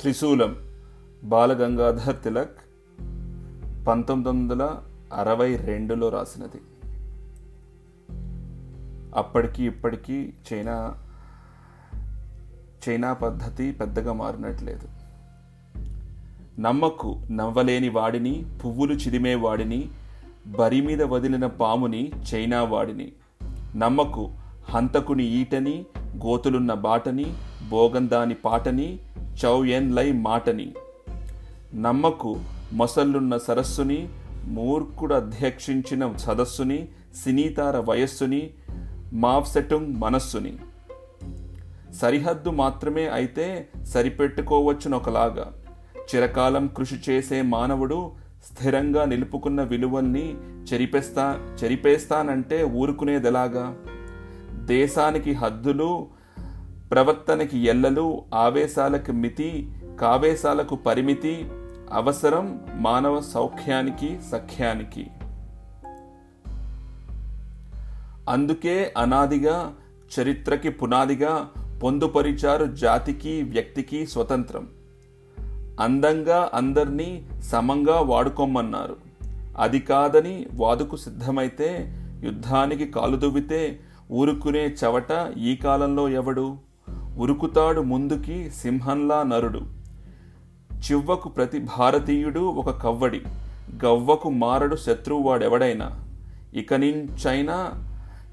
త్రిశూలం బాలగంగాధర్ తిలక్ పంతొమ్మిది వందల అరవై రెండులో రాసినది. అప్పటికి ఇప్పటికీ చైనా చైనా పద్ధతి పెద్దగా మారినట్లేదు. నమ్మకు నవ్వలేని వాడిని పువ్వులు చిదిమే వాడిని బరి మీద వదిలిన పాముని చైనా వాడిని. నమ్మకు హంతకుని ఈటని గోతులున్న బాటని బోగందాని పాటని చౌయన్ లై మాటని. నమ్మకు మొసళ్ళున్న సరస్సుని మూర్ఖుడు అధ్యక్షించిన సదస్సుని సినీతార వయస్సుని మావ్సెటుంగ్ మనస్సుని. సరిహద్దు మాత్రమే అయితే సరిపెట్టుకోవచ్చునొకలాగా. చిరకాలం కృషి చేసే మానవుడు స్థిరంగా నిలుపుకున్న విలువల్ని చెరిపేస్తా చెరిపేస్తానంటే ఊరుకునేదెలాగా? దేశానికి హద్దులు ప్రవర్తనకి ఎల్లలు ఆవేశాలకు మితి కావేశాలకు పరిమితి అవసరం మానవ సౌఖ్యానికి సఖ్యానికి. అందుకే అనాదిగా చరిత్రకి పునాదిగా పొందుపరిచారు జాతికి వ్యక్తికి స్వతంత్రం. అందంగా అందరినీ సమంగా వాడుకోమన్నారు అది కాదని వాదుకు సిద్ధమైతే యుద్ధానికి కాలుదువ్వితే ఊరుకునే చవట ఈ కాలంలో ఎవడు? ఉరుకుతాడు ముందుకి సింహంలా నరుడు. చివ్వకు ప్రతి భారతీయుడు ఒక కవ్వడి. గవ్వకు మారడు శత్రువు వాడెవడైనా ఇక నుంచైనా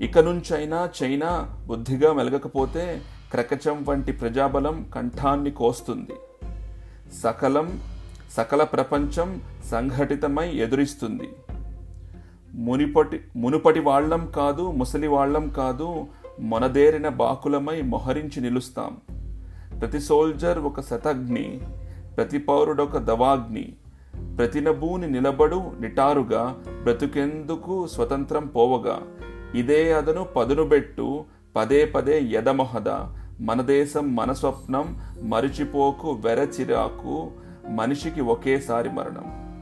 ఇక నుంచైనా చైనా బుద్ధిగా మెలగకపోతే క్రకచం వంటి ప్రజాబలం కంఠాన్ని కోస్తుంది. సకలం సకల ప్రపంచం సంఘటితమై ఎదురిస్తుంది. మునిపటి మునుపటి వాళ్ళం కాదు ముసలి వాళ్ళం కాదు మొనదేరిన బాకులమై మొహరించి నిలుస్తాం. ప్రతి సోల్జర్ ఒక శతగ్ని ప్రతి పౌరుడొక దవాగ్ని ప్రతినభూని నిలబడు నిటారుగా బ్రతుకెందుకు స్వతంత్రం పోవగా. ఇదే అదను పదునుబెట్టు పదే పదే యదమహద. మన దేశం మన స్వప్నం మరిచిపోకు వెరచిరాకు. మనిషికి ఒకేసారి మరణం.